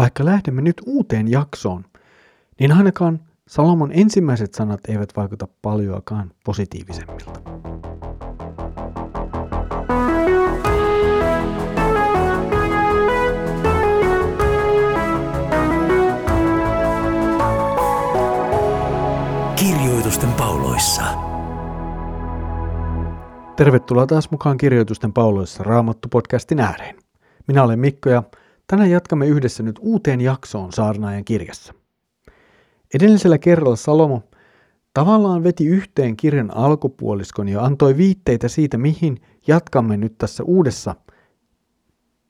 Vaikka lähdemme nyt uuteen jaksoon, niin ainakaan Salomon ensimmäiset sanat eivät vaikuta paljoakaan positiivisemmilta. Kirjoitusten pauloissa. Tervetuloa taas mukaan Kirjoitusten pauloissa Raamattu-podcastin ääreen. Minä olen Mikko ja tänään jatkamme yhdessä nyt uuteen jaksoon Saarnaajan kirjassa. Edellisellä kerralla Salomo tavallaan veti yhteen kirjan alkupuoliskon ja antoi viitteitä siitä, mihin jatkamme nyt tässä uudessa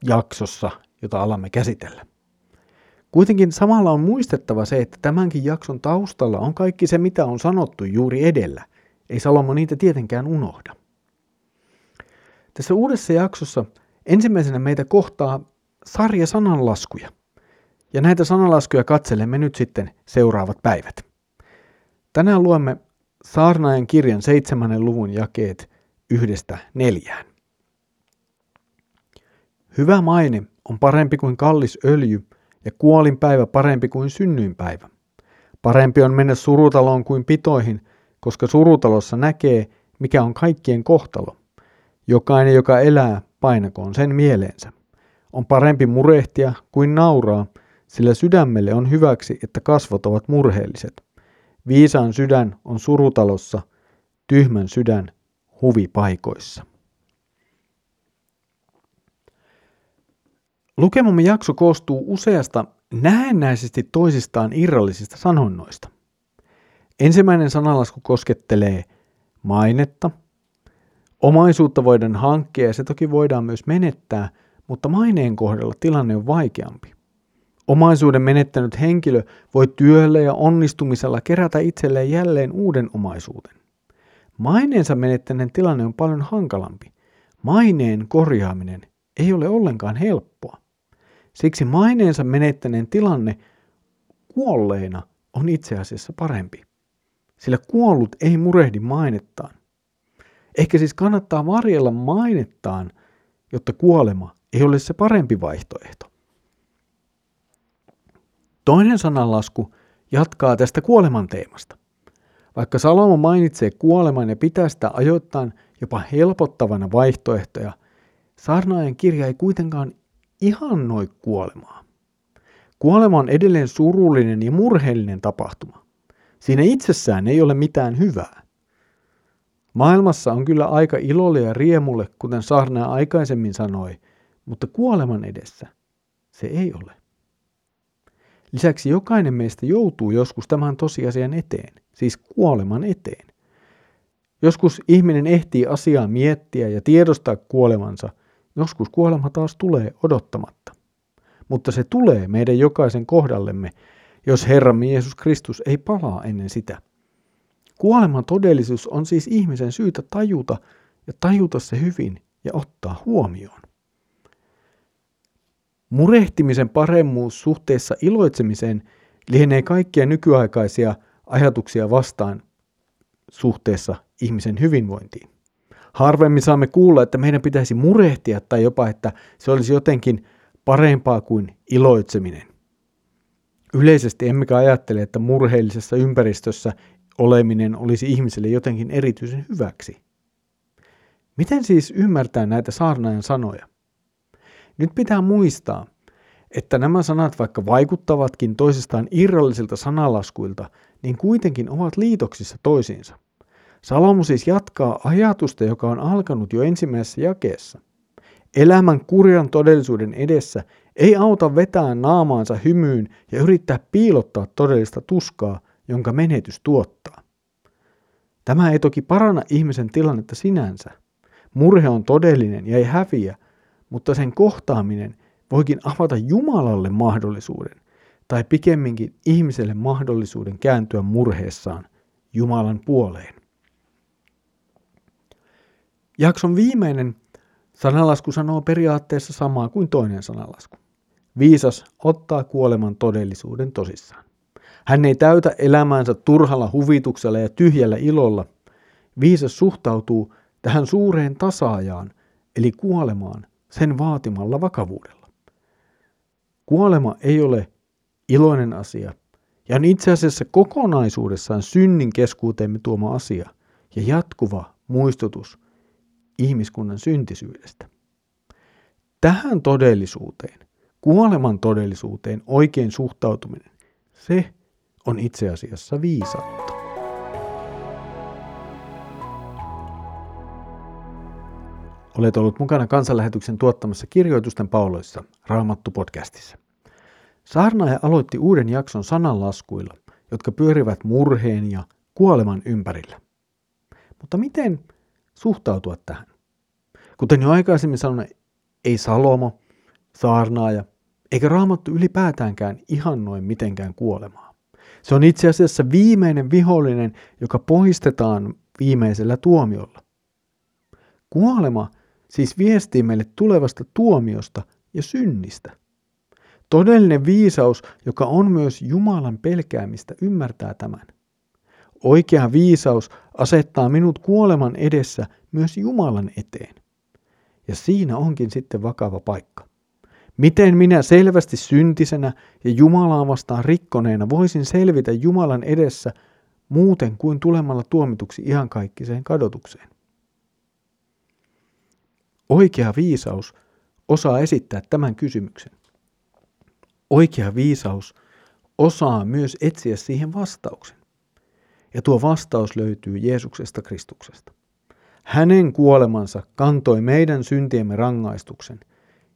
jaksossa, jota alamme käsitellä. Kuitenkin samalla on muistettava se, että tämänkin jakson taustalla on kaikki se, mitä on sanottu juuri edellä. Ei Salomo niitä tietenkään unohda. Tässä uudessa jaksossa ensimmäisenä meitä kohtaa sarja sananlaskuja. Ja näitä sananlaskuja katselemme nyt sitten seuraavat päivät. Tänään luemme Saarnaajan kirjan seitsemännen luvun jakeet yhdestä neljään. Hyvä maine on parempi kuin kallis öljy ja kuolinpäivä parempi kuin synnyinpäivä. Parempi on mennä surutaloon kuin pitoihin, koska surutalossa näkee, mikä on kaikkien kohtalo. Jokainen, joka elää, painakoon sen mieleensä. On parempi murehtia kuin nauraa, sillä sydämelle on hyväksi, että kasvot ovat murheelliset. Viisaan sydän on surutalossa, tyhmän sydän huvipaikoissa. Lukemamme jakso koostuu useasta näennäisesti toisistaan irrallisista sanonnoista. Ensimmäinen sanalasku koskettelee mainetta. Omaisuutta voidaan hankkia ja se toki voidaan myös menettää, mutta maineen kohdalla tilanne on vaikeampi. Omaisuuden menettänyt henkilö voi työllä ja onnistumisella kerätä itselleen jälleen uuden omaisuuden. Maineensa menettäneen tilanne on paljon hankalampi. Maineen korjaaminen ei ole ollenkaan helppoa. Siksi maineensa menettäneen tilanne kuolleena on itse asiassa parempi. Sillä kuollut ei murehdi mainettaan. Ehkä siis kannattaa varjella mainettaan, jotta kuolema ei ole se parempi vaihtoehto. Toinen sananlasku jatkaa tästä kuoleman teemasta. Vaikka Salomo mainitsee kuoleman ja pitää sitä ajoittain jopa helpottavana vaihtoehtoja, saarnaajan kirja ei kuitenkaan ihannoi kuolemaa. Kuolema on edelleen surullinen ja murheellinen tapahtuma. Siinä itsessään ei ole mitään hyvää. Maailmassa on kyllä aika ilolle ja riemulle, kuten Sarnaa aikaisemmin sanoi, mutta kuoleman edessä se ei ole. Lisäksi jokainen meistä joutuu joskus tämän tosiasian eteen, siis kuoleman eteen. Joskus ihminen ehtii asiaa miettiä ja tiedostaa kuolemansa, joskus kuolema taas tulee odottamatta. Mutta se tulee meidän jokaisen kohdallemme, jos Herramme Jeesus Kristus ei palaa ennen sitä. Kuoleman todellisuus on siis ihmisen syytä tajuta ja tajuta se hyvin ja ottaa huomioon. Murehtimisen paremmuus suhteessa iloitsemiseen lienee kaikkia nykyaikaisia ajatuksia vastaan suhteessa ihmisen hyvinvointiin. Harvemmin saamme kuulla, että meidän pitäisi murehtia tai jopa, että se olisi jotenkin parempaa kuin iloitseminen. Yleisesti emmekä ajattele, että murheellisessa ympäristössä oleminen olisi ihmiselle jotenkin erityisen hyväksi. Miten siis ymmärtää näitä saarnaajan sanoja? Nyt pitää muistaa, että nämä sanat vaikka vaikuttavatkin toisistaan irrallisilta sanalaskuilta, niin kuitenkin ovat liitoksissa toisiinsa. Salomo siis jatkaa ajatusta, joka on alkanut jo ensimmäisessä jakeessa. Elämän kurjan todellisuuden edessä ei auta vetää naamaansa hymyyn ja yrittää piilottaa todellista tuskaa, jonka menetys tuottaa. Tämä ei toki paranna ihmisen tilannetta sinänsä. Murhe on todellinen ja ei häviä, mutta sen kohtaaminen voikin avata Jumalalle mahdollisuuden, tai pikemminkin ihmiselle mahdollisuuden kääntyä murheessaan Jumalan puoleen. Jakson viimeinen sanalasku sanoo periaatteessa samaa kuin toinen sanalasku. Viisas ottaa kuoleman todellisuuden tosissaan. Hän ei täytä elämäänsä turhalla huvituksella ja tyhjällä ilolla. Viisas suhtautuu tähän suureen tasaajaan, eli kuolemaan, sen vaatimalla vakavuudella. Kuolema ei ole iloinen asia ja on itse asiassa kokonaisuudessaan synnin keskuuteemme tuoma asia ja jatkuva muistutus ihmiskunnan syntisyydestä. Tähän todellisuuteen, kuoleman todellisuuteen oikein suhtautuminen, se on itse asiassa viisautta. Olet ollut mukana kansanlähetyksen tuottamassa kirjoitusten pauloissa Raamattu-podcastissa. Saarnaaja aloitti uuden jakson sananlaskuilla, jotka pyörivät murheen ja kuoleman ympärillä. Mutta miten suhtautua tähän? Kuten jo aikaisemmin sanoin, ei Salomo, saarnaaja, eikä raamattu ylipäätäänkään ihannoi mitenkään kuolemaa. Se on itse asiassa viimeinen vihollinen, joka poistetaan viimeisellä tuomiolla. Kuolema siis viestii meille tulevasta tuomiosta ja synnistä. Todellinen viisaus, joka on myös Jumalan pelkäämistä, ymmärtää tämän. Oikea viisaus asettaa minut kuoleman edessä myös Jumalan eteen. Ja siinä onkin sitten vakava paikka. Miten minä selvästi syntisenä ja Jumalaa vastaan rikkoneena voisin selvitä Jumalan edessä muuten kuin tulemalla tuomituksi iankaikkiseen kadotukseen? Oikea viisaus osaa esittää tämän kysymyksen. Oikea viisaus osaa myös etsiä siihen vastauksen. Ja tuo vastaus löytyy Jeesuksesta Kristuksesta. Hänen kuolemansa kantoi meidän syntiemme rangaistuksen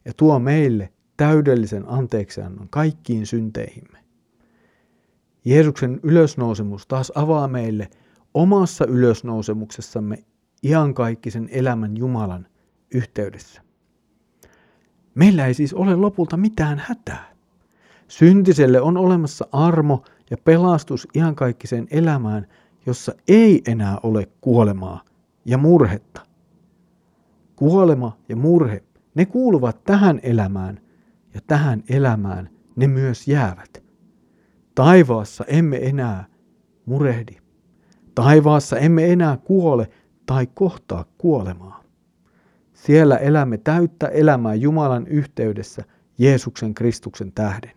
ja tuo meille täydellisen anteeksiannon kaikkiin synteihimme. Jeesuksen ylösnousemus taas avaa meille omassa ylösnousemuksessamme iankaikkisen elämän Jumalan yhteydessä. Meillä ei siis ole lopulta mitään hätää. Syntiselle on olemassa armo ja pelastus iankaikkiseen elämään, jossa ei enää ole kuolemaa ja murhetta. Kuolema ja murhe, ne kuuluvat tähän elämään ja tähän elämään ne myös jäävät. Taivaassa emme enää murehdi. Taivaassa emme enää kuole tai kohtaa kuolemaa. Siellä elämme täyttä elämää Jumalan yhteydessä Jeesuksen Kristuksen tähden.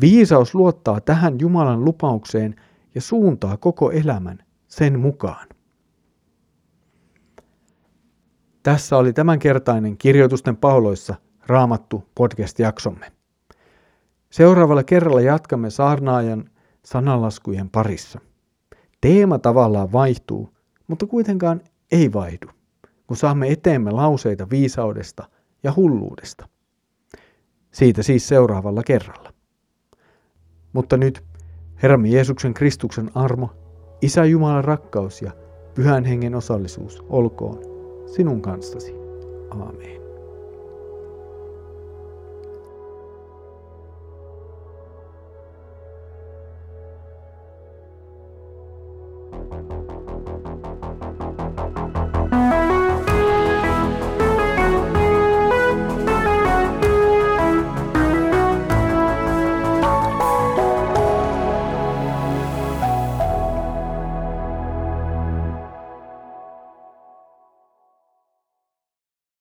Viisaus luottaa tähän Jumalan lupaukseen ja suuntaa koko elämän sen mukaan. Tässä oli tämänkertainen Kirjoitusten pauloissa Raamattu podcast-jaksomme. Seuraavalla kerralla jatkamme saarnaajan sananlaskujen parissa. Teema tavallaan vaihtuu, mutta kuitenkaan ei vaihdu kun saamme eteemme lauseita viisaudesta ja hulluudesta. Siitä siis seuraavalla kerralla. Mutta nyt Herramme Jeesuksen Kristuksen armo, Isä Jumalan rakkaus ja Pyhän Hengen osallisuus olkoon sinun kanssasi. Aamen.